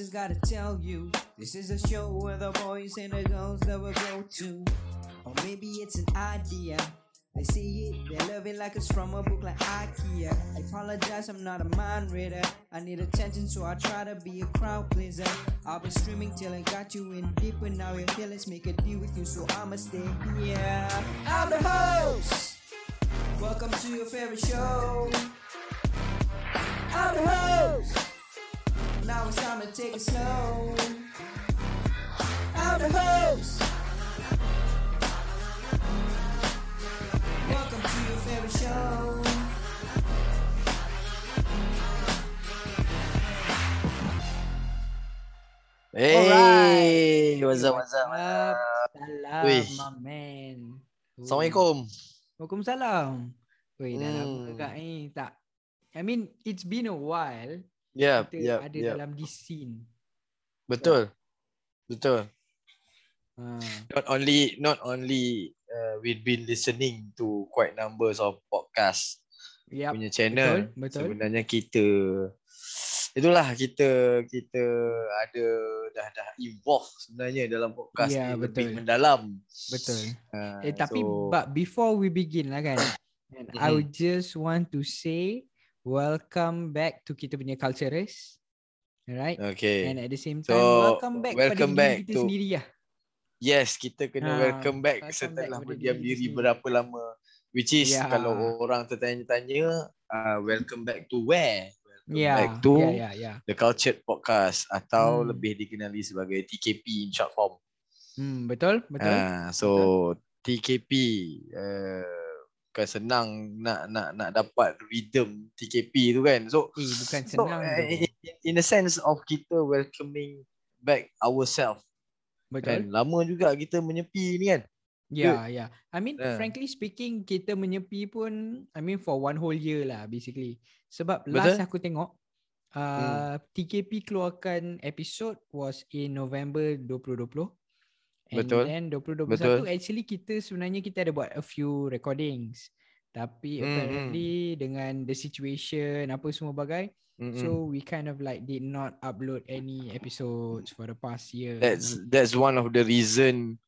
just gotta tell you, this is a show where the boys and the girls never go to. Or maybe it's an idea. They see it, they love it like it's from a book like IKEA. I apologize, I'm not a mind reader. I need attention, so I try to be a crowd pleaser. I've been streaming till I got you in deep, and now you're here. Let's make a deal with you, so I'ma stay here. I'm the host. Welcome to your favorite show. I'm the host. Now it's time to take it slow. I'm the host. Welcome to your favorite show. Hey, what's up, what's up? what's up? Salam, Wih. my man. Assalamualaikum. Waalaikumsalam. Weh, dah lama Hmm. kak ni tak. I mean, it's been a while Yep, kita yep, ada yep. dalam this scene. Betul. Betul. Ha. Not only not only uh, we've been listening to quite numbers of podcast Yep. punya channel. betul, betul. Sebenarnya kita itulah kita kita ada dah dah involve sebenarnya dalam podcast Ya, ni lebih betul. mendalam. Betul. Uh, Eh tapi so, but before we begin lah kan. I Mhm. would just want to say welcome back to kita punya culturers. Alright. okay. And at the same So, time welcome back welcome pada back diri kita to- sendiri lah. Yes, kita kena Ha, welcome back welcome setelah back berdiam diri diri berapa lama. Which is Ya. kalau orang tertanya-tanya, uh, welcome back to where? Welcome Yeah. back to yeah, yeah, yeah. The Cultured Podcast atau Hmm. lebih dikenali sebagai TKP in short form. Hmm, betul, betul. Uh, so TKP uh, bukan senang nak nak nak dapat rhythm TKP tu kan. So eh, bukan so senang uh, tu. in, in a sense of kita welcoming back ourselves kan. Betul. Lama juga kita menyepi ni kan. Yeah, yeah. I mean, Ah. frankly speaking, kita menyepi pun, I mean for one whole year lah basically. Sebab Betul. Hmm. last aku tengok, uh, TKP keluarkan episode was in November 2020. And Betul. then 2021 Betul. actually kita sebenarnya kita ada buat a few recordings. Tapi Hmm, apparently dengan the situation apa semua bagai, Mm-mm. so we kind of like did not upload any episodes for the past year. that's that's one of the reason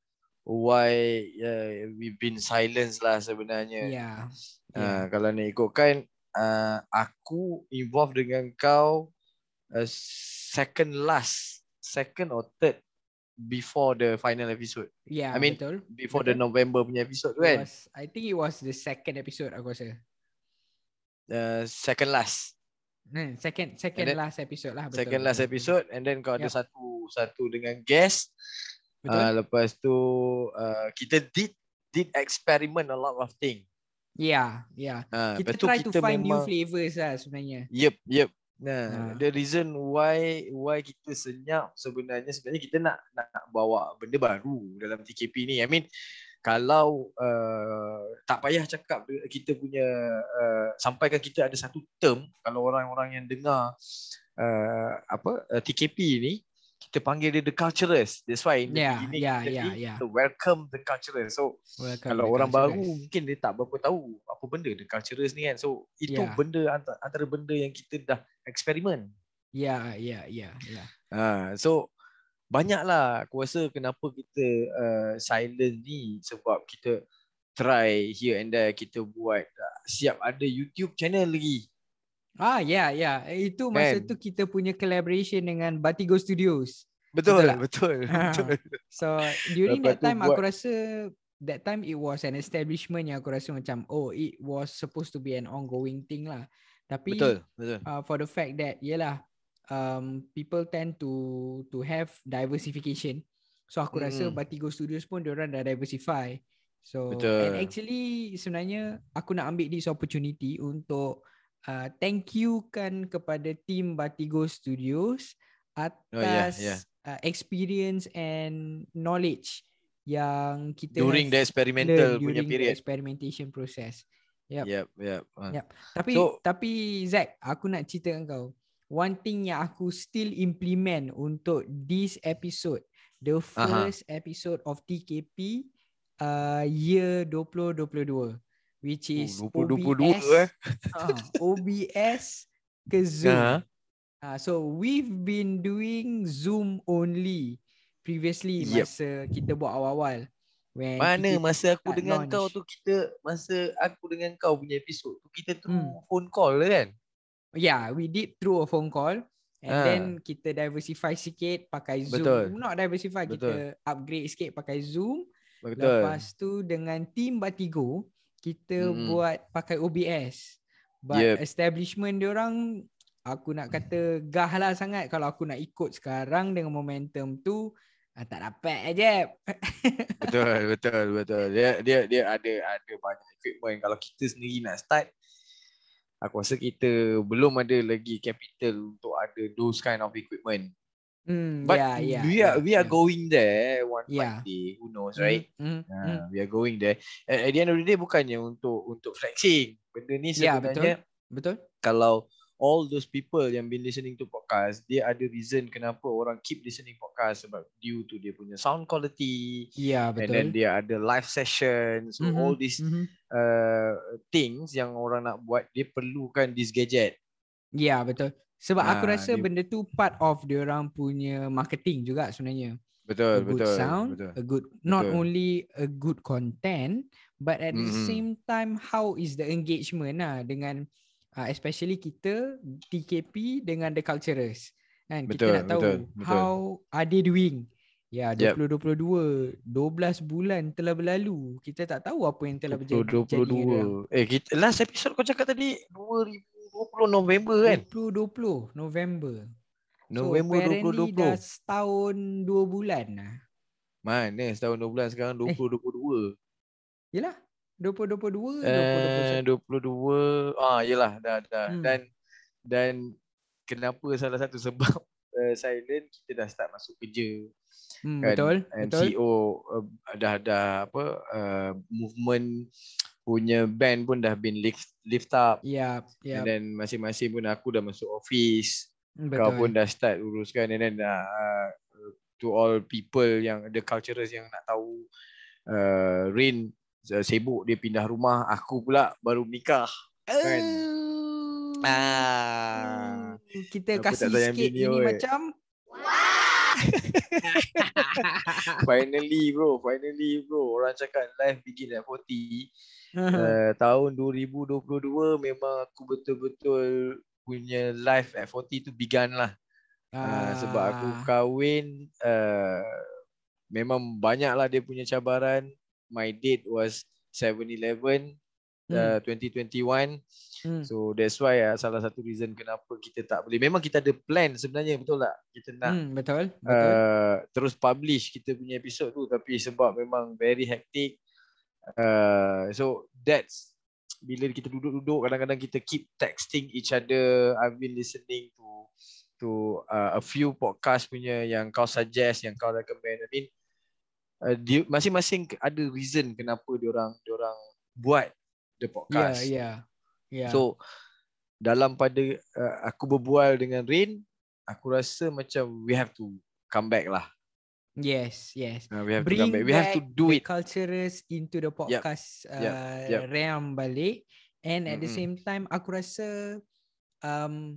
why uh, we've been silent lah sebenarnya. yeah. Uh, yeah. kalau nak ikutkan uh, aku involved dengan kau uh, second last, second or third before the final episode. Yeah, I mean, betul. Before the Betul. November punya episode tu kan. was, I think it was the second episode aku rasa. Uh, second last. Hmm, second second then- last episode lah. Betul, second last episode and then kau ada Yup. satu satu dengan guest. Betul. Uh, lepas tu uh, kita did did experiment a lot of thing. yeah, yeah. Uh, Kita try to find new memang- flavors lah sebenarnya. Yep, yep. Nah, Ha. the reason why why kita senyap sebenarnya sebenarnya kita nak nak, nak bawa benda baru dalam TKP ni. I mean kalau uh, tak payah cakap kita punya uh, sampaikan kita ada satu term kalau orang-orang yang dengar uh, apa uh, TKP ni kita panggil dia the culturers. That's why in the Yeah, beginning yeah, kita yeah, ni, yeah. kita welcome the culturers. So Welcome kalau the orang culturers. baru mungkin dia tak berapa tahu apa benda the culturers ni kan. So itu Yeah. benda antara, antara benda yang kita dah eksperimen. Yeah, yeah, yeah, yeah. Ha, so banyaklah aku rasa kenapa kita uh, silent ni sebab kita try here and there kita buat uh, siap ada YouTube channel lagi. Ah, yeah, yeah. Itu masa Kan? tu kita punya collaboration dengan Batigo Studios. Betul, Betul. Ha. betul. So during Lepas that time aku buat- rasa that time it was an establishment yang aku rasa macam oh it was supposed to be an ongoing thing lah. Tapi Betul, betul. uh, for the fact that yelah um people tend to to have diversification. So aku rasa Mm-mm. Batigo Studios pun diorang dah diversify. So Betul. and actually sebenarnya aku nak ambil this opportunity untuk uh, thank you kan kepada team Batigo Studios atas yeah. Uh, experience and knowledge yang kita During the experimental learned punya during the period. experimentation process. Yep. Yep, yep. Ha. Yep. Tapi So- tapi Zack, aku nak cerita dengan kau. One thing yang aku still implement untuk this episode, the first episode of TKP uh, year 2022 which is Oh, 2022 OBS, eh. uh, OBS ke Zoom. Ha. Uh, so we've been doing Zoom only previously Yep. masa kita buat awal-awal. When Mana masa aku dengan launch. kau tu kita masa aku dengan kau punya episod tu kita tu Hmm. phone call lah kan? Yeah, we did through a phone call and Ah. then kita diversify sikit pakai Zoom. Betul. Not diversify, Betul. kita upgrade sikit pakai Zoom. Betul. Lepas tu dengan team Batigo, kita Mm-mm. buat pakai OBS. But Yep. establishment dia orang aku nak kata gah lah sangat kalau aku nak ikut sekarang dengan momentum tu ah, tak dapat aja. betul, betul, betul. Dia dia dia ada ada banyak equipment kalau kita sendiri nak start aku rasa kita belum ada lagi capital untuk ada those kind of equipment. Hmm, But yeah, yeah, we are yeah, we are yeah. going there one Yeah. fine day. Who knows, right? Mm, mm, mm. We are going there. At, at the end of the day bukannya untuk untuk flexing. Benda ni Ya, sebenarnya Betul? kalau all those people yang been listening to podcast, dia ada reason kenapa orang keep listening podcast sebab due to dia punya sound quality Ya, and then betul. dia ada live session. So Mhm, all these mhm. uh, things yang orang nak buat dia perlukan this gadget. Ya, betul. Sebab aku Ah, rasa dia- benda tu part of dia orang punya marketing juga sebenarnya. Betul, a good betul. sound, betul. a good not Betul. only a good content, but at the Mhm. same time how is the engagement lah dengan uh, especially kita TKP dengan the culturers. Kan kita Betul, nak tahu betul, betul. how are they doing. Ya, Yep. 2022, 12 bulan telah berlalu. Kita tak tahu apa yang telah berjadi. orang. 2022. Eh kita last episode kau cakap tadi 2020 November kan? 2020 November. November so, apparently 2020. dah setahun dua bulan lah. Mana setahun 2 bulan sekarang Eh. 2022. Yelah, 2022, Eh 2021. 22 ah yalah dah dah Hmm. dan dan kenapa salah satu sebab uh, silent kita dah start masuk kerja Hmm, kan betul, and betul. CEO uh, dah dah apa uh, movement punya band pun dah been lift lift up Ya, ya, and then masing-masing pun aku dah masuk office betul. kau pun dah start uruskan and then uh, to all people yang the culturers yang nak tahu uh, Rain uh, sibuk dia pindah rumah aku pula baru nikah kan? Oh. ah Kita Aku kasih sikit ini oi. macam finally bro finally bro orang cakap life begin at 40 uh, tahun 2022 memang aku betul-betul punya life at 40 tu begun lah uh, sebab aku Ah. kahwin uh, memang banyak lah dia punya cabaran my date was 7-Eleven uh, 2021 Hmm. so that's why uh, salah satu reason kenapa kita tak boleh. Memang kita ada plan sebenarnya betul tak? Kita nak Hmm, betul, betul. uh, terus publish kita punya episod tu. Tapi sebab memang very hectic uh, so that's bila kita duduk-duduk kadang-kadang kita keep texting each other. I've been listening to to uh, a few podcast punya yang kau suggest yang kau recommend. I mean uh, dia, masing-masing ada reason kenapa diorang diorang buat the Ya, podcast ya. Ya. So dalam pada uh, aku berbual dengan Rain, aku rasa macam we have to come back lah. yes, yes. Uh, we have to Bring come back. We have to do the it. cultures into the podcast uh, yep, yep. realm balik and at the Mm-mm. same time aku rasa um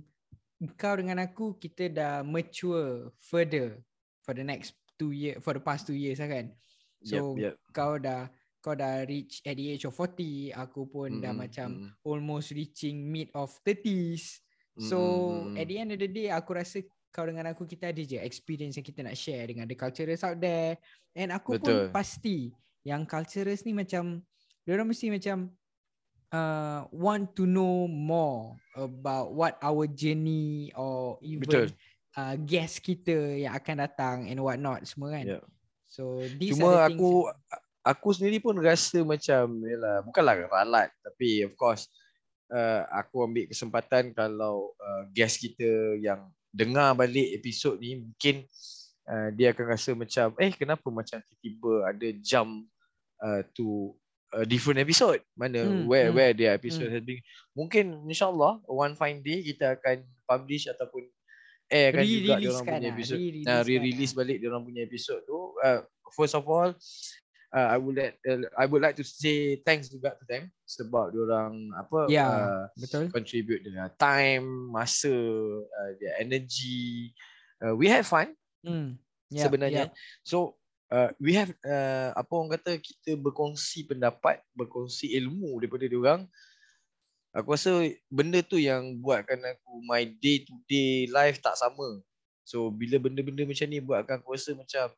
kau dengan aku kita dah mature further for the next two year for the past two years lah kan so yep, yep. kau dah kau dah reach at the age of 40 aku pun dah Mm-mm, macam mm-mm, almost reaching mid of 30s so mm-mm, at the end of the day aku rasa kau dengan aku kita ada je experience yang kita nak share dengan the culturers out there and aku Betul. pun pasti yang culturers ni macam diorang mesti macam uh, want to know more about what our journey or even Betul. Uh, guest kita yang akan datang and what not semua kan Yep. so these Cuma are the things aku aku sendiri pun rasa macam yalah bukanlah ralat tapi of course uh, aku ambil kesempatan kalau uh, guest kita yang dengar balik episod ni mungkin uh, dia akan rasa macam eh kenapa macam tiba-tiba ada jump uh, to a different episode mana Hmm, where hmm, where their episode hmm. has been mungkin insyaallah one fine day kita akan publish ataupun air kan juga dia orang kan punya lah, episode re-release nah kan re-release balik dia orang punya episode tu uh, first of all uh, I would like uh, I would like to say thanks juga to them sebab orang apa Ya, uh, betul. contribute dengan time, masa, uh, their energy. Uh, we have fun Hmm. Yep, sebenarnya. yep. So uh, we have uh, apa orang kata kita berkongsi pendapat, berkongsi ilmu daripada dia orang. Aku rasa benda tu yang buatkan aku my day to day life tak sama. So bila benda-benda macam ni buatkan aku rasa macam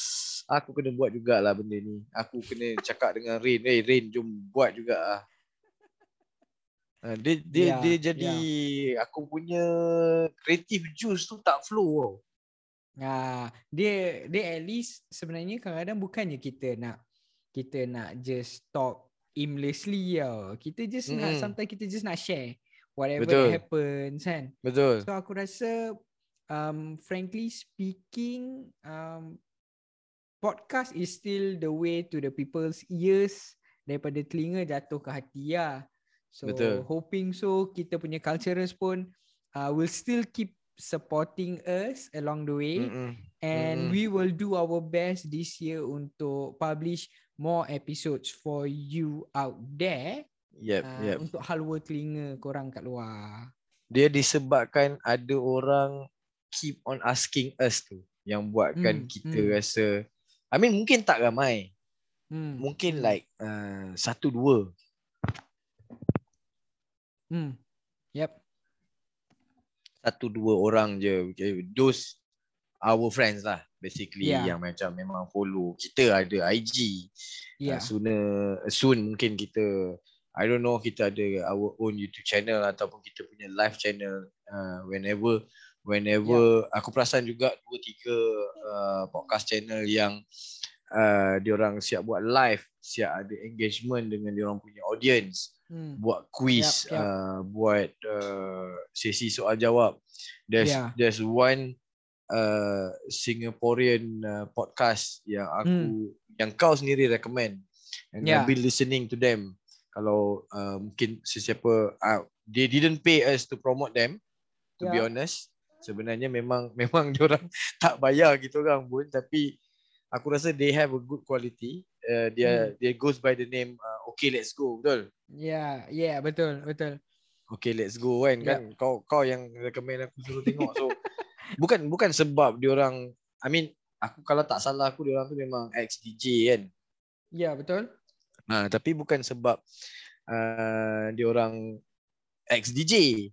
aku kena buat jugalah benda ni. Aku kena cakap dengan Rain, "Hey Rain, jom buat juga ah." Uh, dia dia Ya, dia jadi aku punya creative juice tu tak flow tau. Ah, dia dia at least sebenarnya kadang-kadang bukannya kita nak kita nak just aimlessly tau. Kita just nak Mm-mm. sometimes kita just nak share whatever Betul. happens kan. Betul. So aku rasa um frankly speaking um podcast is still the way to the people's ears daripada telinga jatuh ke hati lah. So Betul. hoping so kita punya culturers pun uh, will still keep supporting us along the way Mm-mm. and Mm-mm. we will do our best this year untuk publish more episodes for you out there Yep, uh, yep. untuk halwa telinga korang kat luar. Dia disebabkan ada orang keep on asking us tu yang buatkan Hmm, kita hmm. rasa I mean mungkin tak ramai. Hmm. Mungkin like uh, satu dua. Hmm. Yep. Satu dua orang je. Okay. Those our friends lah basically Yeah. yang macam memang follow. Kita ada IG. Yeah. Uh, sooner soon mungkin kita I don't know kita ada our own YouTube channel ataupun kita punya live channel uh, whenever whenever aku perasan juga dua tiga uh, podcast channel yang uh, diorang siap buat live, siap ada engagement dengan diorang punya audience, Hmm. buat quiz, Yup, yup. Uh, buat uh, sesi soal jawab. There's Yeah. there's one uh, Singaporean uh, podcast yang aku yang kau sendiri recommend and Hmm. Yeah. I've been listening to them. Kalau uh, mungkin sesiapa uh, they didn't pay us to promote them to be Yeah. honest. Sebenarnya memang memang diorang tak bayar kita orang pun tapi aku rasa they have a good quality. Uh, dia Hmm. dia goes by the name uh, okay let's go betul. Yeah, yeah, betul, betul. Okay let's go kan Yeah. kan kau kau yang recommend aku suruh tengok so bukan bukan sebab diorang I mean aku kalau tak salah aku diorang tu memang ex DJ kan. Yeah, betul. Ha, tapi bukan sebab uh, dia orang ex DJ.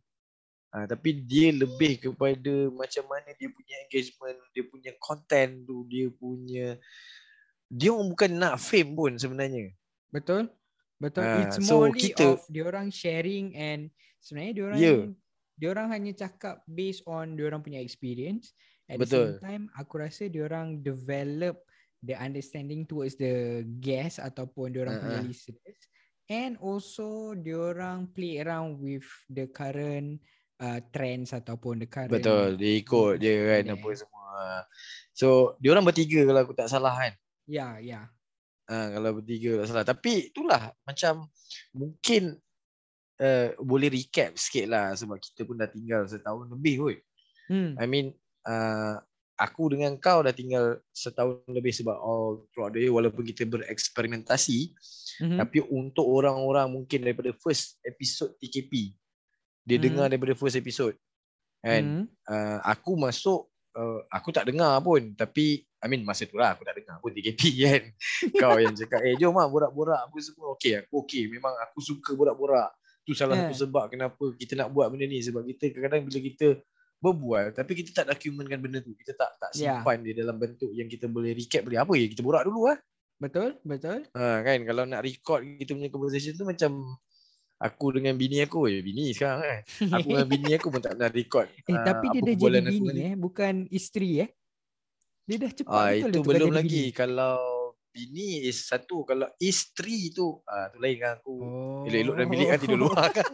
Ha, tapi dia lebih kepada macam mana dia punya engagement, dia punya content tu, dia punya dia orang bukan nak fame pun sebenarnya. Betul. Betul. Ah, It's so more kita- of diorang sharing and sebenarnya diorang Yeah. Diorang hanya cakap based on diorang punya experience. At the Betul. same time, aku rasa diorang develop the understanding towards the guest ataupun diorang punya Ah, ah. listeners. And also diorang play around with the current uh, trends ataupun the current Betul, dia ikut news je kan there. apa semua. So, dia orang bertiga kalau aku tak salah kan. Ya, ya. Ha, kalau bertiga tak salah. Tapi itulah macam mungkin uh, boleh recap sikit lah sebab kita pun dah tinggal setahun lebih kot. Hmm. I mean uh, aku dengan kau dah tinggal setahun lebih sebab all throughout the year walaupun kita bereksperimentasi Mhm. tapi untuk orang-orang mungkin daripada first episode TKP dia Mhm. dengar daripada first episode kan Mhm. uh, aku masuk uh, aku tak dengar pun tapi I mean masa tu lah aku tak dengar pun TKP kan kau yang cakap eh jom lah borak-borak apa semua okey aku okey memang aku suka borak-borak tu salah satu Eh. sebab kenapa kita nak buat benda ni sebab kita kadang-kadang bila kita berbual tapi kita tak dokumentkan benda tu kita tak tak Ya. simpan dia dalam bentuk yang kita boleh recap boleh apa ya kita borak dulu lah Betul, betul. ha, kan kalau nak record kita punya conversation tu macam aku dengan bini aku ya bini sekarang kan aku dengan bini aku pun tak pernah record Eh ah, tapi dia dah jadi bini eh, bukan isteri eh. Dia dah cepat Ah betul itu belum lagi. bini. Kalau bini is satu, kalau isteri tu ah tu lain dengan aku. Oh. Elok-elok dalam bilik kan tidur luar kan.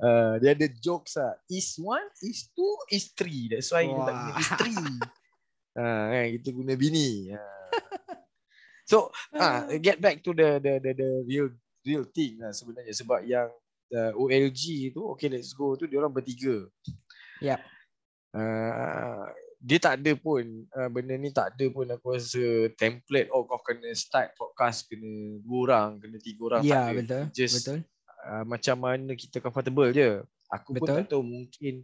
Uh, dia ada jokes lah. Is one, is two, is three. That's why kita tak guna Wah. isteri. uh, kan, kita guna bini. Uh. So, ah get back to the the the, the real real thing lah sebenarnya. Sebab yang uh, OLG tu, okay let's go tu, dia orang bertiga. Yep. Uh, dia tak ada pun uh, benda ni tak ada pun aku rasa template oh kau kena start podcast kena dua orang kena tiga orang Ya, tak ada betul. just Betul. uh, macam mana kita comfortable je aku pun Betul. tak tahu mungkin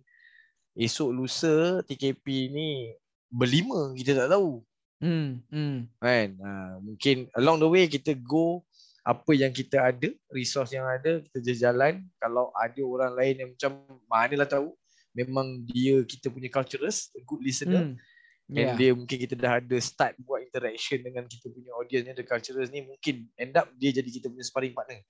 esok lusa TKP ni berlima kita tak tahu Hmm, hmm. kan uh, mungkin along the way kita go apa yang kita ada resource yang ada kita jalan kalau ada orang lain yang macam manalah tahu memang dia kita punya culturist a good listener Hmm. and Yeah. dia mungkin kita dah ada start buat interaction dengan kita punya audience ni the culturist ni mungkin end up dia jadi kita punya sparring partner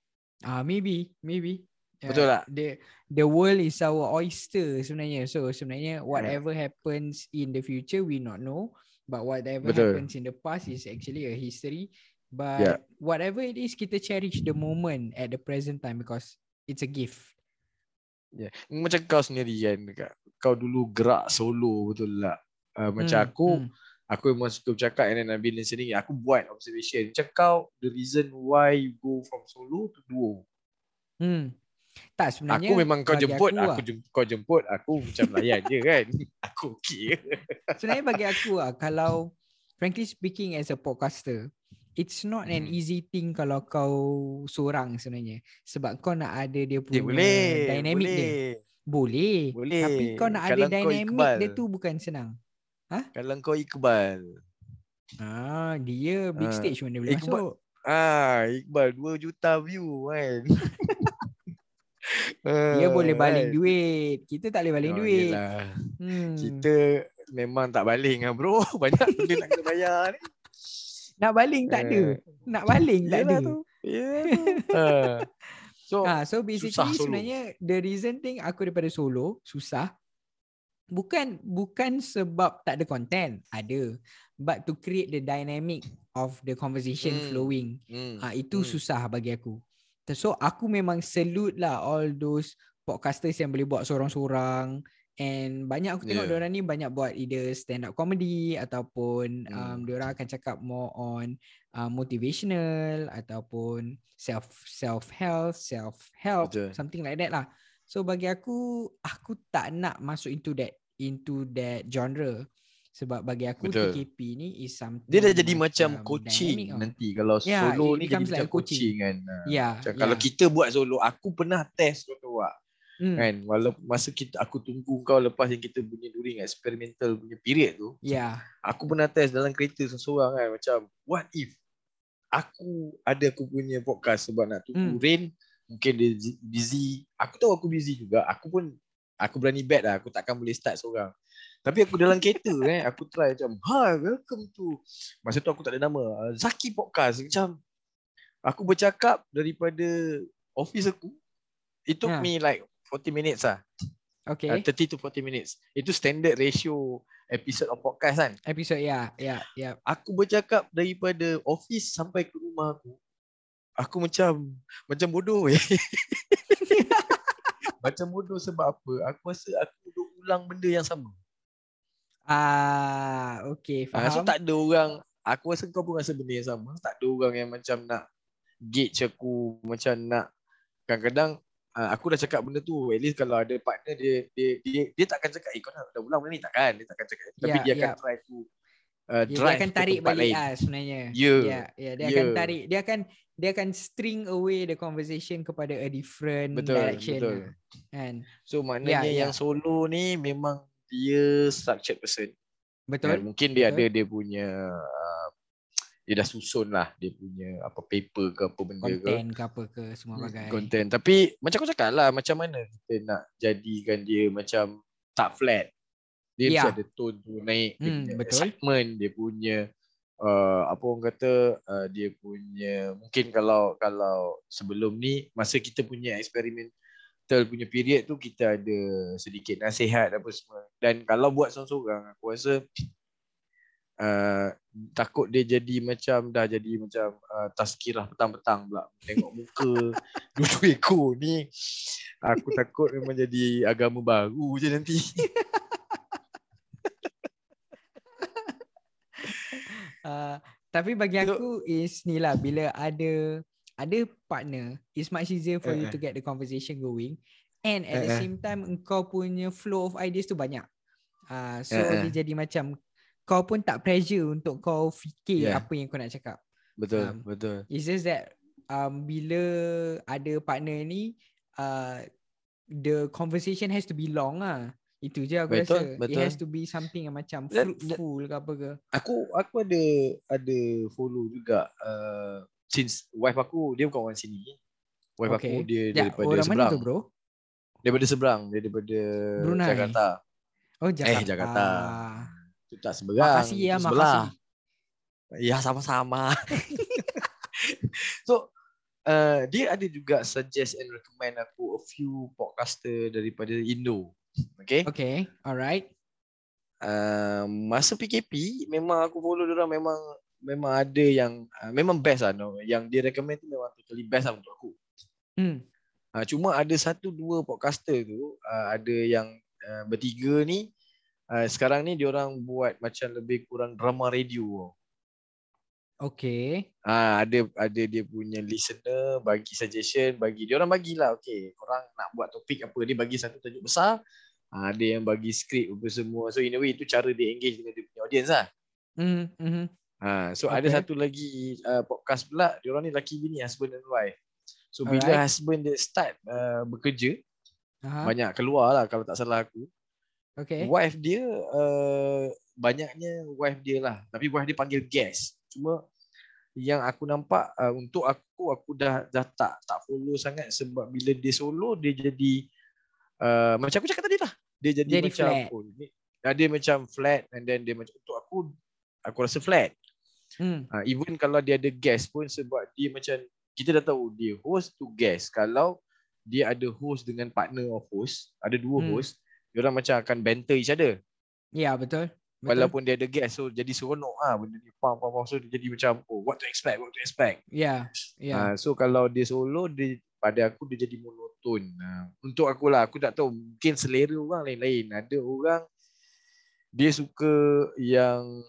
Ah, maybe, maybe. Uh, Betul tak? The the world is our oyster sebenarnya. So sebenarnya whatever happens in the future we not know, but whatever Betul. happens in the past is actually a history. But Yeah. whatever it is, kita cherish the moment at the present time because it's a gift. Yeah. macam kau sendiri kan kau dulu gerak solo betul tak uh, macam Hmm, aku hmm. aku memang suka bercakap and then Nabil listening aku buat observation macam kau the reason why you go from solo to duo Hmm. Tak sebenarnya aku memang kau jemput aku aku, lah. jemput kau jemput aku macam layan je kan aku okey Sebenarnya bagi aku lah kalau frankly speaking as a podcaster it's not an Hmm. easy thing kalau kau seorang sebenarnya sebab kau nak ada dia punya dia boleh dynamic boleh. dia. Boleh. Boleh. Tapi kau nak Kalau ada dynamic Iqbal. dia tu bukan senang. kalau kau Iqbal Ah, dia big Ah, stage mana boleh Iqbal- masuk. ah Iqbal 2 juta view kan Dia boleh baling kan? duit. Kita tak boleh baling Oh, duit. yelah. Hmm. Kita memang tak baling lah bro. Banyak benda nak kena bayar ni. Nak baling tak ada. Eh, Nak baling tak yelah ada. tu. Ya tu. Ah. So, Ah, so basically sebenarnya the reason thing aku daripada solo susah bukan bukan sebab tak ada content, ada. But to create the dynamic of the conversation Hmm. flowing. hmm, Ah itu hmm. susah bagi aku. So aku memang salute lah all those podcasters yang boleh buat sorang-sorang and banyak aku tengok Yeah. yeah. diorang ni banyak buat either stand up comedy ataupun um, Hmm. diorang akan cakap more on uh, motivational ataupun self self health, self help, Betul. something like that lah. So bagi aku aku tak nak masuk into that into that genre sebab bagi aku Betul. TKP ni is something Dia dah jadi macam dynamic coaching tau. nanti. Kalau Yeah, solo ni jadi macam like a coaching. coaching kan. Ah. Ya. Macam Kalau ya. kita buat solo, aku pernah test? Hmm. Kan? Walaupun masa kita aku tunggu kau lepas yang kita punya during experimental punya period tu, Ya. aku pernah test dalam kereta seorang-seorang kan macam what if aku ada aku punya podcast sebab nak tunggu Hmm. rain mungkin dia busy aku tahu aku busy juga aku pun aku berani bet lah aku takkan boleh start seorang tapi aku dalam kereta eh aku try macam hi welcome to masa tu aku tak ada nama uh, Zaki podcast macam aku bercakap daripada office aku it took Ya. me like 40 minutes lah Okay. uh, 30 to 40 minutes itu standard ratio episode of podcast kan Episod ya, ya, ya. aku bercakap daripada office sampai ke rumah aku. Aku macam macam bodoh eh. macam bodoh sebab apa? Aku rasa aku duk ulang benda yang sama. Ah, okay, Ah, faham. so tak ada orang aku rasa kau pun rasa benda yang sama. Tak ada orang yang macam nak gauge aku macam nak kadang-kadang uh, aku dah cakap benda tu at least kalau ada partner dia dia dia, dia takkan cakap eh kau dah, dah ulang benda ni takkan dia takkan cakap tapi Ya, dia akan ya. try to uh, dia, dia akan tarik balik lain. ah sebenarnya. Ya, Ya, ya, dia ya. akan tarik, dia akan dia akan string away the conversation kepada a different Betul, direction. betul. lah, Kan? So maknanya Ya, ya. yang solo ni memang dia structured person. Betul? Kan? Mungkin dia betul. ada dia punya uh, dia dah susun lah dia punya apa paper ke apa benda Content ke apa ke semua ke. bagai. Content. Tapi macam kau cakap lah macam mana kita nak jadikan dia macam tak flat. Dia Ya. mesti ada tone tu naik dia Hmm, punya betul. excitement, dia punya uh, apa orang kata uh, dia punya mungkin kalau kalau sebelum ni masa kita punya experimental punya period tu kita ada sedikit nasihat apa semua dan kalau buat seorang-seorang aku rasa uh, takut dia jadi macam dah jadi macam uh, tazkirah petang-petang pula tengok muka dua ekor ni aku takut memang jadi agama baru je nanti Uh, tapi bagi So- aku is ni lah bila ada ada partner it's much easier for you Eh, eh. to get the conversation going and at the Eh, same time engkau punya flow of ideas tu banyak. Uh, so eh. dia jadi macam kau pun tak pressure untuk kau fikir Yeah. apa yang kau nak cakap. Betul, Um, betul. It's just that um, bila ada partner ni uh, the conversation has to be long lah. Itu je aku Betul, rasa. It betul. has to be something yang macam fruitful ke apa ke. Aku aku ada ada follow juga uh, since wife aku dia bukan orang sini. Wife Okay. aku dia Ya, daripada orang mana seberang. tu bro? Daripada seberang, dia daripada Brunei. Jakarta. Oh Jakarta. Eh, Jakarta. Tak seberang. Makasih ya, sebelah. makasih. Ya sama-sama. so uh, dia ada juga suggest and recommend aku a few podcaster daripada Indo. Okay. Okay, alright. Uh, masa PKP memang aku follow dia orang memang memang ada yang uh, memang best lah no. Yang dia recommend tu memang totally best lah untuk aku. Hmm. Uh, cuma ada satu dua podcaster tu uh, ada yang uh, bertiga ni uh, sekarang ni dia orang buat macam lebih kurang drama radio. Okay. Ah ada ada dia punya listener bagi suggestion bagi dia orang bagilah okey korang nak buat topik apa dia bagi satu tajuk besar ah, ada yang bagi skrip apa semua so in a way itu cara dia engage dengan dia punya audience lah Hmm. hmm. ah so ada Okay. satu lagi uh, podcast pula dia orang ni laki bini husband and wife so bila husband dia start uh, bekerja Aha. banyak keluar lah kalau tak salah aku Okay. wife dia uh, banyaknya wife dia lah tapi wife dia panggil guest cuma yang aku nampak uh, untuk aku aku dah dah tak tak follow sangat sebab bila dia solo dia jadi uh, macam aku cakap tadi lah dia jadi, Jadi macam flat. oh, ni, uh, dia macam flat and then dia macam untuk aku aku rasa flat Hmm. uh, even kalau dia ada guest pun sebab dia macam kita dah tahu dia host to guest kalau dia ada host dengan partner of host ada dua Hmm. host dia orang macam akan banter each other Ya, betul. Betul. Walaupun dia ada guest So jadi seronok ah benda ni faham faham faham. So dia jadi macam oh, What to expect What to expect Ya, ya. Ah, So kalau dia solo dia, Pada aku dia jadi monoton Ah, Untuk aku lah Aku tak tahu Mungkin selera orang lain-lain Ada orang Dia suka Yang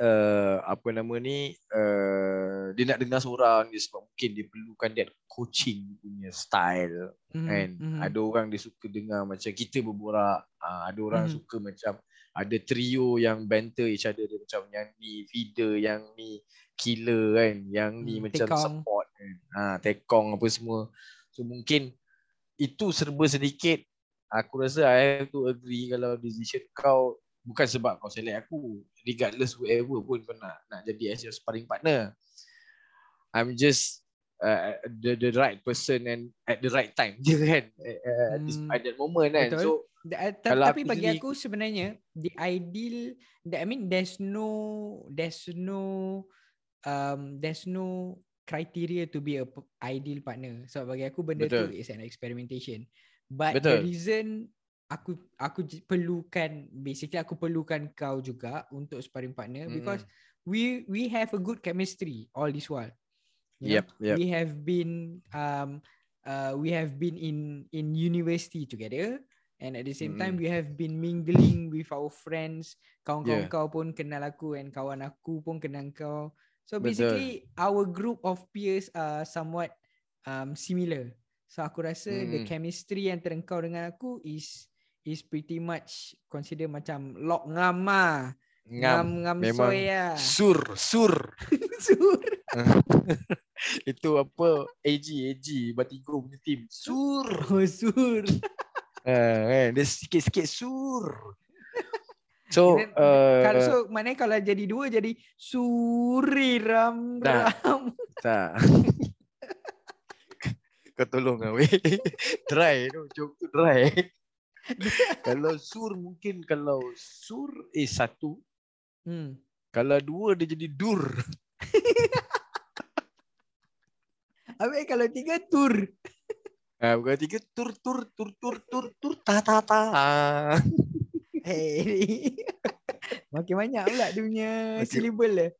uh, Apa nama ni uh, Dia nak dengar seorang dia Sebab mungkin dia perlukan That coaching punya style Mhm, kan mhm. ada orang dia suka dengar macam kita berborak uh, ada orang Mhm. suka macam ada trio yang banter each other dia macam yang ni feeder yang ni killer kan yang ni Hmm, macam tekong. support kan ha tekong apa semua so mungkin itu serba sedikit aku rasa I have to agree kalau decision kau bukan sebab kau select aku regardless whoever pun kau nak nak jadi as your sparring partner I'm just uh, the the right person and at the right time je kan uh, at, Hmm, that moment kan betul. so Da- uh, ta- Kalau tapi aku bagi sendiri- aku sebenarnya the ideal that I mean there's no there's no um there's no criteria to be a ideal partner. So bagi aku benda Betul. tu is an experimentation. But Betul. the reason aku aku perlukan basically aku perlukan kau juga untuk sparring partner Mm-mm. because we we have a good chemistry all this while. You Yep, yep. We have been um uh we have been in in university together and at the same time Mm-mm. we have been mingling with our friends. Kawan-kawan Yeah. kau pun kenal aku and kawan aku pun kenal kau. So Betul. basically our group of peers are somewhat um similar. So aku rasa the Mm-mm. chemistry antara kau dengan aku is is pretty much consider macam lock ngam lah. Ngam. Ngam memang soy lah. sur sur. Sur. itu apa? AG AG Batigo punya team. Sur. Oh, sur. uh, kan? Dia sikit-sikit sur. So Then, uh, Kalau so maknanya kalau jadi dua jadi suri ram ram. tak. Kau tolong lah weh. Dry tu joke tu dry kalau sur mungkin kalau sur eh satu Hmm. kalau dua dia jadi dur Habis kalau tiga tur. Ah, bukan tiga tur tur tur tur tur tur ta ta ta. Hey. Makin banyak pula dia punya Makin- syllable.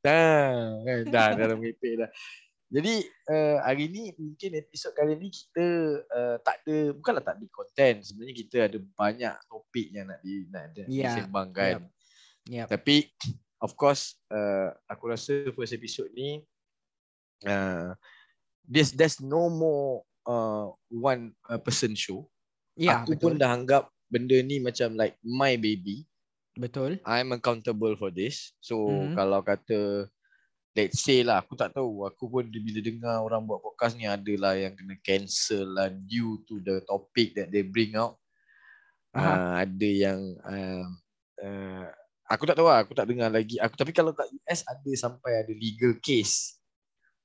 Dah, kan dah dalam dah. Jadi uh, hari ni mungkin episod kali ni kita uh, tak ada bukanlah tak ada content sebenarnya kita ada banyak topik yang nak di nak ada Ya, disembangkan. Yep. Tapi of course uh, aku rasa first episode ni uh, there's there's no more uh, one uh, person show. Ya, aku betul. pun dah anggap benda ni macam like my baby. Betul. I'm accountable for this. So Mhm. kalau kata let's say lah aku tak tahu aku pun bila dengar orang buat podcast ni adalah yang kena cancel lah due to the topic that they bring out. Uh, ada yang uh, uh, aku tak tahu lah aku tak dengar lagi aku tapi kalau kat US ada sampai ada legal case.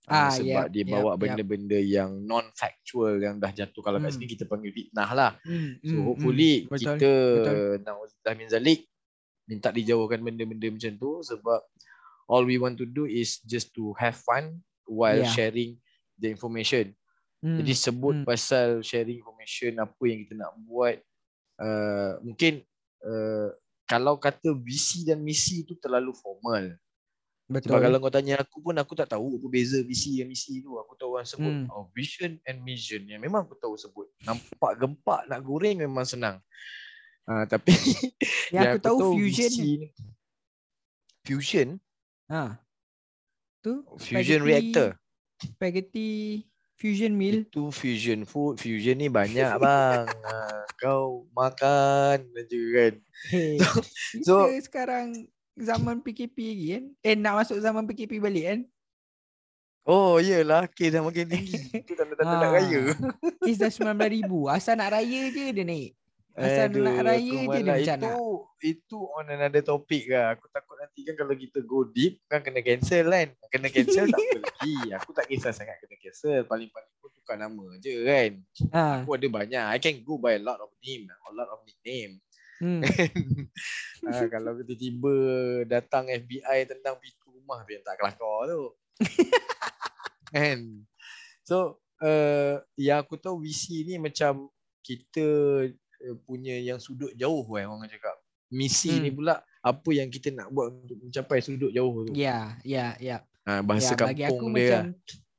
Ah, Ah, sebab yep, dia yep, bawa yep. benda-benda yang non factual yang dah jatuh kalau kat Hmm. sini kita panggil fitnah lah. Hmm, So hmm, hopefully hmm. Betul. kita betul. Nauzubillah min zalik minta dijauhkan benda-benda macam tu sebab all we want to do is just to have fun while Yeah. sharing the information. Hmm. Jadi sebut hmm. pasal sharing information apa yang kita nak buat uh, mungkin uh, kalau kata visi dan misi tu terlalu formal. Betul. Sebab kalau kau tanya aku pun aku tak tahu apa beza visi dan misi tu. Aku tahu orang sebut Hmm. oh, vision and mission. Yang memang aku tahu sebut. Nampak gempak nak goreng memang senang. Uh, tapi yang aku tahu fusion visi Fusion? Ha. Tu Fusion spaghetti- reactor. Spaghetti fusion meal. Itu fusion food. Fusion ni banyak bang. uh, kau makan aja kan. Hey, so- kita sekarang zaman PKP lagi kan? Eh nak masuk zaman PKP balik kan? Oh iyalah kes dah makin tinggi. Itu tanda-tanda nak Ah. raya. Kes dah 19,000. Asal nak raya je dia naik. Asal Aduh, nak raya je dia macam itu. Itu on another topic lah. Aku takut nanti kan kalau kita go deep kan kena cancel kan. Kena cancel tak apa lagi. Aku tak kisah sangat kena cancel. Paling-paling pun tukar nama je kan. Ha. Aku ada banyak. I can go by a lot of name. A lot of nickname. Hmm. ha, kalau tiba-tiba datang FBI tentang pintu rumah yang tak kelakar tu. kan? So, uh, yang aku tahu visi ni macam kita punya yang sudut jauh kan orang cakap. Misi Hmm. ni pula apa yang kita nak buat untuk mencapai sudut jauh tu. Ya, ya, ya. Ha, bahasa ya, bagi aku kampung macam dia. lah.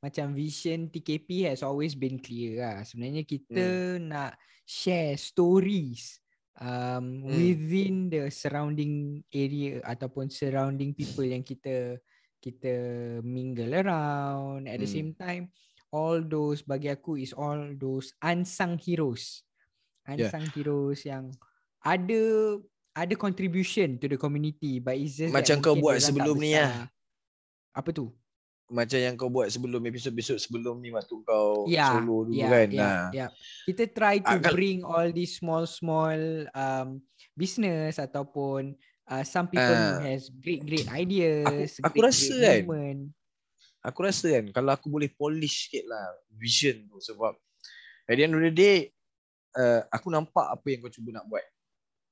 macam vision TKP has always been clear lah. Sebenarnya kita Hmm. nak share stories um, Hmm. within the surrounding area ataupun surrounding people yang kita kita mingle around at the Hmm. same time all those bagi aku is all those unsung heroes Yeah. unsung heroes yang ada ada contribution to the community but it's just Macam kau buat sebelum ni lah. apa tu Macam yang kau buat sebelum episod-episod sebelum ni waktu kau Ya, solo dulu ya, kan. ya, Nah. ya. Kita try to Ah, kal- bring all these small small um, business ataupun uh, some people who Ah. has great great ideas. aku great, rasa great kan, movement. aku rasa kan kalau aku boleh polish sikit lah vision tu sebab at the end of the day uh, aku nampak apa yang kau cuba nak buat.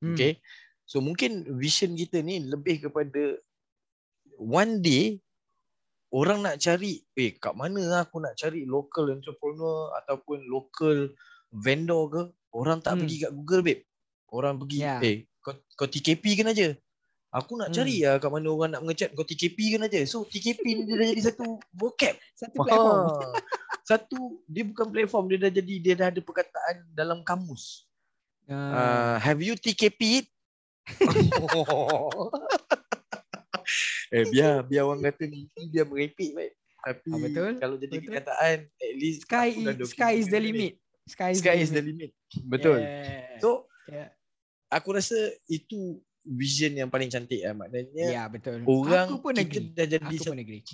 Hmm. Okay. So mungkin vision kita ni lebih kepada one day orang nak cari eh kat mana lah aku nak cari local entrepreneur ataupun local vendor ke orang tak Hmm. pergi kat Google babe. Orang pergi Ya. eh kau, kau TKP kan aja. Aku nak cari lah kat mana orang nak mengecat kau TKP kan aja. So TKP ni dia dah jadi satu vocab. Satu platform. Ha. Satu dia bukan platform dia dah jadi dia dah ada perkataan dalam kamus. Uh, Uh, have you TKP it? eh biar biar orang kata mimpi biar merepek baik. Tapi Ah, betul, kalau jadi betul. kenyataan at least sky is, sky is the ni. limit. Sky is Sky the is the limit. limit. Betul. Yeah. So yeah. aku rasa itu vision yang paling cantik lah. Maknanya yeah, betul. orang aku pun kita agree. dah jadi Aku satu pun agree.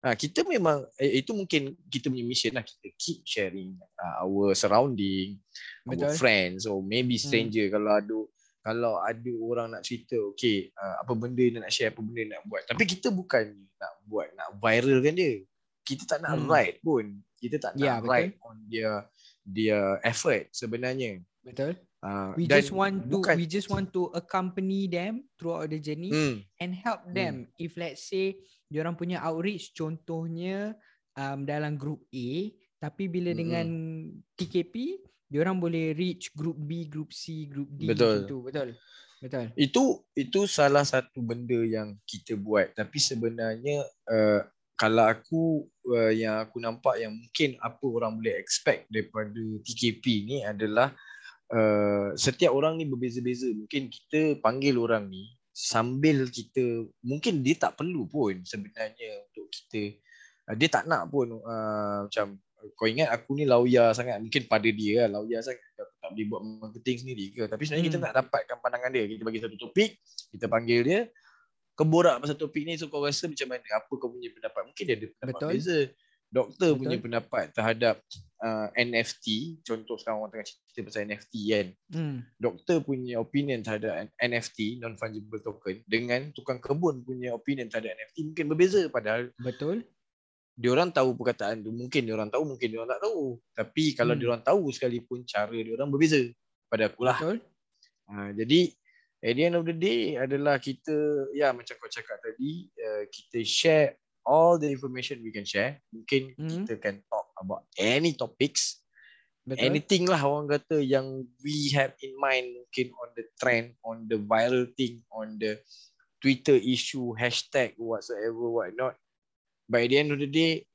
Ha, kita memang eh, itu mungkin kita punya mission lah kita keep sharing uh, our surrounding, our Betul. friends or maybe Hmm. stranger kalau ada kalau ada orang nak cerita okay uh, apa benda dia nak share apa benda nak buat tapi kita bukan nak buat nak viralkan dia kita tak nak Hmm. ride pun kita tak Ya, nak betul. ride on dia dia effort sebenarnya Betul. Uh, We just want to bukan we just want to accompany them throughout the journey hmm, and help them if let's say diorang punya outreach contohnya um, dalam group A tapi bila Mm-mm. dengan TKP diorang boleh reach group B, group C, group D Betul. macam tu. Betul. Betul. Itu itu salah satu benda yang kita buat tapi sebenarnya uh, kalau aku uh, yang aku nampak yang mungkin apa orang boleh expect daripada TKP ni adalah uh, setiap orang ni berbeza-beza. Mungkin kita panggil orang ni sambil kita mungkin dia tak perlu pun sebenarnya untuk kita. Uh, dia tak nak pun uh, macam kau ingat aku ni lawyer sangat. Mungkin pada dia lah lawyer sangat. Aku tak dia buat marketing sendiri ke? Tapi sebenarnya kita Hmm. nak dapatkan pandangan dia. Kita bagi satu topik kita panggil dia. Keborak pasal topik ni so kau rasa macam mana? Apa kau punya pendapat? Mungkin dia ada pendapat Betul. beza. Doktor Betul. punya pendapat terhadap uh, NFT contoh sekarang orang tengah cerita pasal NFT kan Hmm. doktor punya opinion terhadap NFT non fungible token dengan tukang kebun punya opinion terhadap NFT mungkin berbeza padahal Betul. dia orang tahu perkataan tu mungkin dia orang tahu mungkin dia orang tak tahu tapi kalau Hmm. dia orang tahu sekalipun cara dia orang berbeza pada akulah Betul. ha, jadi at the end of the day adalah kita ya macam kau cakap tadi uh, kita share all the information we can share mungkin Hmm. kita can talk about any topics Betul. anything lah orang kata yang we have in mind mungkin on the trend on the viral thing on the Twitter issue hashtag whatsoever what not by the end of the day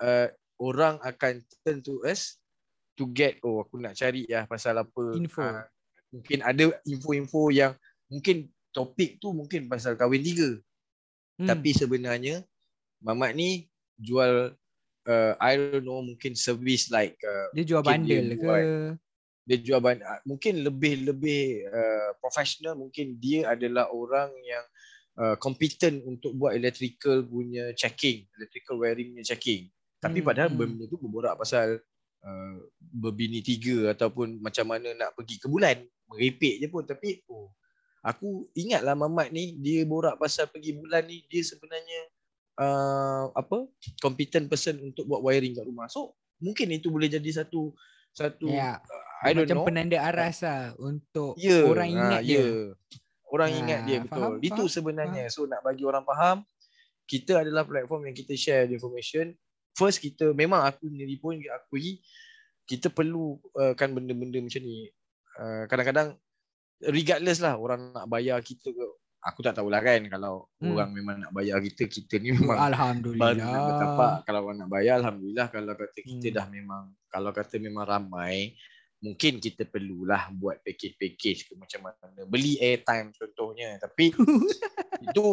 uh, orang akan turn to us to get oh aku nak cari ya pasal apa Info. Ah, mungkin ada info-info yang mungkin topik tu mungkin pasal kahwin tiga Hmm. tapi sebenarnya Mamat ni jual uh, I don't know mungkin service like uh, dia jual mungkin dia bundle ke? dia jual ban ah, mungkin lebih-lebih uh, professional mungkin dia adalah orang yang uh, competent untuk buat electrical punya checking electrical wiring punya checking tapi Hmm, padahal hmm. benda tu berborak pasal uh, berbini tiga ataupun macam mana nak pergi ke bulan merepek je pun tapi oh aku ingatlah Mamat ni dia borak pasal pergi bulan ni dia sebenarnya uh, apa competent person untuk buat wiring kat rumah so mungkin itu boleh jadi satu satu Ya. I don't Macam know penanda aras lah untuk Ya, orang ingat ha, dia. ya. Orang Ha, ingat dia betul. faham, Itu faham, sebenarnya. So nak bagi orang faham, kita adalah platform yang kita share the information. First kita memang aku sendiri pun akui kita perlu uh, kan benda-benda macam ni. Uh, kadang-kadang regardless lah orang nak bayar kita ke aku tak tahulah kan kalau Hmm. orang memang nak bayar kita kita ni memang nak Alhamdulillah. bertapak kalau orang nak bayar alhamdulillah kalau kata kita Hmm. dah memang kalau kata memang ramai mungkin kita perlulah buat package-package ke macam mana beli airtime contohnya tapi itu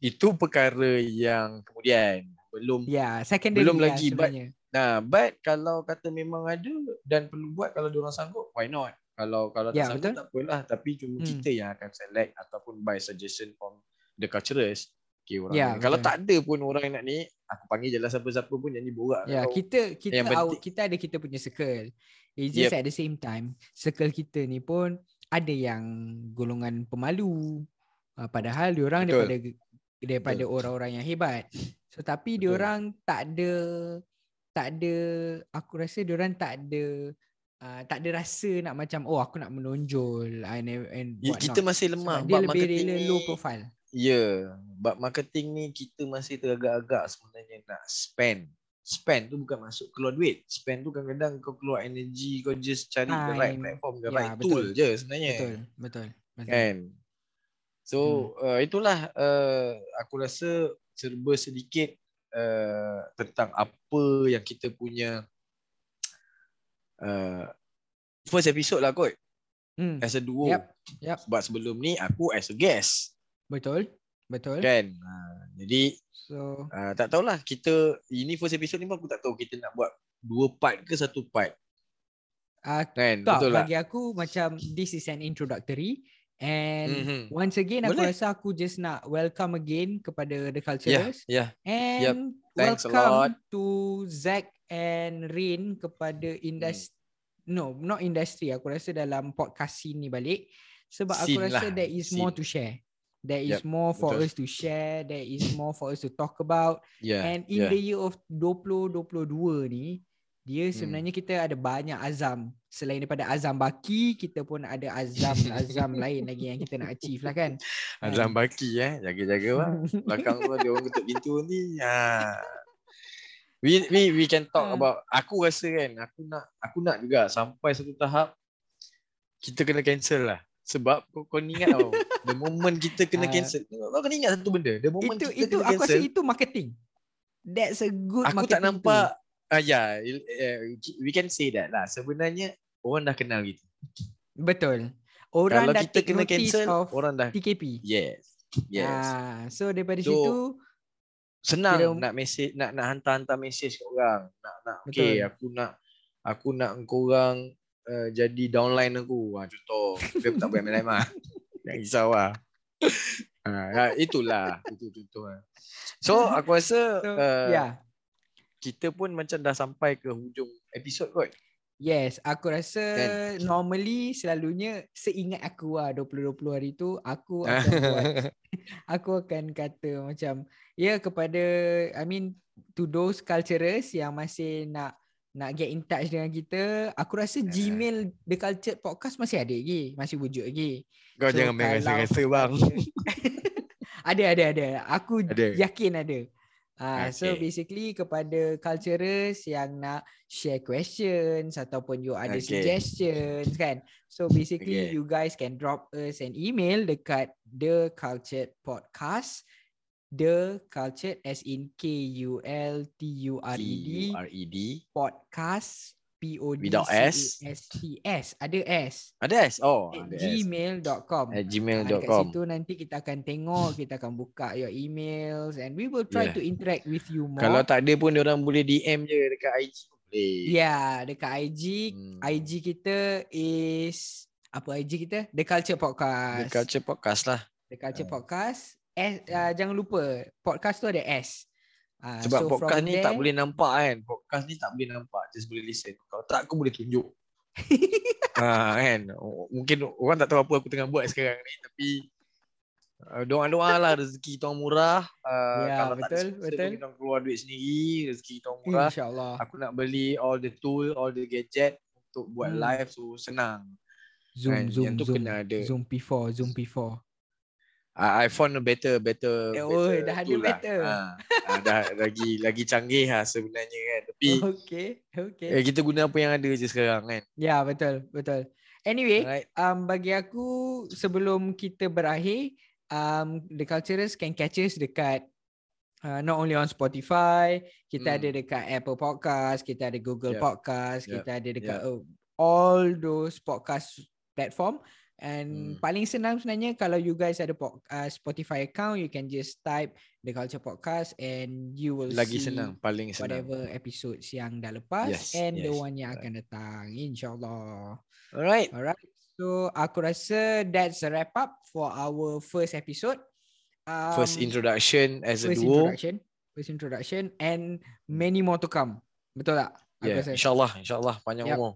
itu perkara yang kemudian belum Ya, secondary Belum lah lagi, but- sebenarnya. nah but kalau kata memang ada dan perlu buat kalau dia orang sanggup why not kalau kalau tak Ya, sanggup betul. tak apalah tapi cuma Hmm. kita yang akan select ataupun by suggestion from the culturers okay, orang Ya, ni. kalau betul. tak ada pun orang nak ni aku panggil je lah siapa-siapa pun yang ni borak Ya, kau. kita kita Yang out, penting- kita ada kita punya circle. It's just Yep. at the same time, circle kita ni pun ada yang golongan pemalu. Uh, padahal diorang Betul. daripada daripada orang-orang yang hebat. So tapi Betul. diorang tak ada tak ada aku rasa diorang tak ada uh, tak ada rasa nak macam oh aku nak menonjol and, and Ya, what kita not. masih lemah Sebab dia lebih marketing rela ni low profile. ya bab marketing ni kita masih teragak-agak sebenarnya nak spend spend tu bukan masuk keluar duit spend tu kadang-kadang kau keluar energy kau just cari the right platform the Ya, right betul. tool je sebenarnya Betul, betul. betul. kan so Hmm. uh, itulah uh, aku rasa serba sedikit uh, tentang apa yang kita punya uh, first episode lah kot. Hmm, as a duo. Yep, yep. sebab sebelum ni aku as a guest. Betul. Betul. kan? Uh, jadi So uh, tak tahulah. Kita ini first episode ni pun aku tak tahu kita nak buat dua part ke satu part. Uh, kan? tak. Betul tak bagi aku macam this is an introductory. And Mhm. once again aku Boleh. rasa aku just nak welcome again kepada the ya cultures ya. And Thanks a lot. welcome to Zack and Rain kepada Hmm. industri no not industry aku rasa dalam podcast scene ni balik sebab aku Scene rasa lah, there is more scene. to share there is Yep, more for betul. us to share there is more for us to talk about ya And in ya. the year of 2022 ni, dia Hmm. sebenarnya kita ada banyak azam. Selain daripada azam baki, kita pun ada azam-azam lain lagi yang kita nak achieve lah kan. Azam baki eh jaga-jaga bang belakang tu ada orang ketuk pintu ni ha we we we can talk Ah. about aku rasa kan aku nak aku nak juga sampai satu tahap kita kena cancel lah sebab kau, kau ingat tau the moment kita kena Ah. cancel kau kena ingat satu benda the moment itu kita itu kena aku rasa itu marketing. That's a good aku marketing. tak nampak ah ya yeah, we can say that lah sebenarnya orang dah kenal gitu Tu. Betul. Orang kalau dah kita take kena notice cancel of orang dah TKP. yes yes Ah, so daripada So, situ senang Kira- nak mesej nak nak hantar-hantar mesej kat orang nak nak okey aku nak aku nak engkau orang uh, jadi downline aku. Ha, contoh. Tapi aku tak boleh main mah. Jangan risau lah. Ha, itulah. Itu contoh lah. So aku rasa So, uh, yeah. kita pun macam dah sampai ke hujung episod kot. Yes, aku rasa Kan? normally selalunya seingat aku lah 20-20 hari tu aku akan buat aku akan kata macam ya kepada I mean to those culturers yang masih nak nak get in touch dengan kita, aku rasa Gmail The Cultured Podcast masih ada lagi, masih wujud lagi. Kau So, jangan main rasa-rasa bang. ada ada ada. Aku Ada. yakin ada. Ah, so Okay. basically kepada culturers yang nak share questions ataupun you ada Okay. suggestions kan. So basically Okay. you guys can drop us an email dekat the cultured podcast the cultured as in K U L T U R E D T-U-R-E-D. podcast P O D Without C A S. S T S ada S Ada S? Oh, at ada S. gmail.com At Ah, gmail.com. situ nanti kita akan tengok, kita akan buka your emails and we will try Yeah. to interact with you more. Kalau tak ada pun orang boleh DM je dekat IG. Boleh. Ya, yeah, dekat IG, Hmm. IG kita is apa IG kita? The Culture Podcast. The Culture Podcast lah. The Culture Ah. Podcast. S, uh, jangan lupa podcast tu ada S. Uh, Sebab podcast from ni tak there- boleh nampak kan. Podcast ni tak boleh nampak. Just boleh listen. Kalau tak aku boleh tunjuk. ha, kan. Mungkin orang tak tahu apa aku tengah buat sekarang ni. Tapi uh, doa-doa lah rezeki kita orang murah. Uh, Ya, kalau tak ada betul, sponsor betul. kita keluar duit sendiri. Rezeki kita orang murah. InsyaAllah. Aku nak beli all the tool, all the gadget untuk buat Hmm. live. So senang. Zoom, kan, Zoom, yang tu Zoom. kena ada. Zoom P4, Zoom P4. I, I found a better better, Eh, better oh, dah ada tool better. Lah. Ha, dah lagi lagi canggih lah sebenarnya kan. Tapi Okay, okay. eh, kita guna apa yang ada je sekarang kan. Ya, betul, betul. Anyway, Alright. um, bagi aku sebelum kita berakhir, um, The Culturers can catch us dekat uh, not only on Spotify, kita Hmm. ada dekat Apple Podcast, kita ada Google Yep. Podcast, Yep. kita ada dekat uh, all those podcast platform. And Hmm. paling senang sebenarnya kalau you guys ada uh, Spotify account, you can just type The Culture Podcast and you will Lagi see senang, paling senang. whatever episodes yang dah lepas Yes, and the yes, one yang right. akan datang insyaallah. Alright. Alright. So aku rasa that's a wrap up for our first episode. Um, First introduction as a first duo. introduction, first introduction and many more to come. Betul tak? Yeah, insyaAllah, insyaAllah panjang Yup. umur.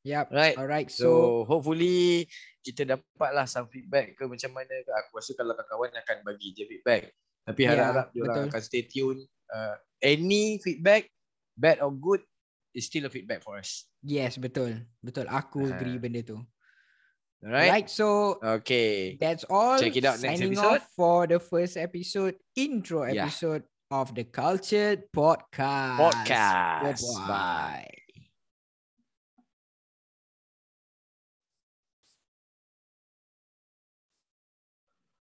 Yep. Right. Alright. So, So, hopefully kita dapatlah some feedback ke macam mana ke. Aku rasa kalau kawan-kawan akan bagi je feedback. Tapi Ya, harap-harap dia orang betul. akan stay tune. Uh, any feedback, bad or good, is still a feedback for us. yes, betul. Betul. Aku Ah. agree benda tu. Alright? Right. So, Okay. that's all. Check it out next Signing episode. off for the first episode, intro Yeah. episode of the Cultured Podcast. Podcast. Bye-bye. Bye.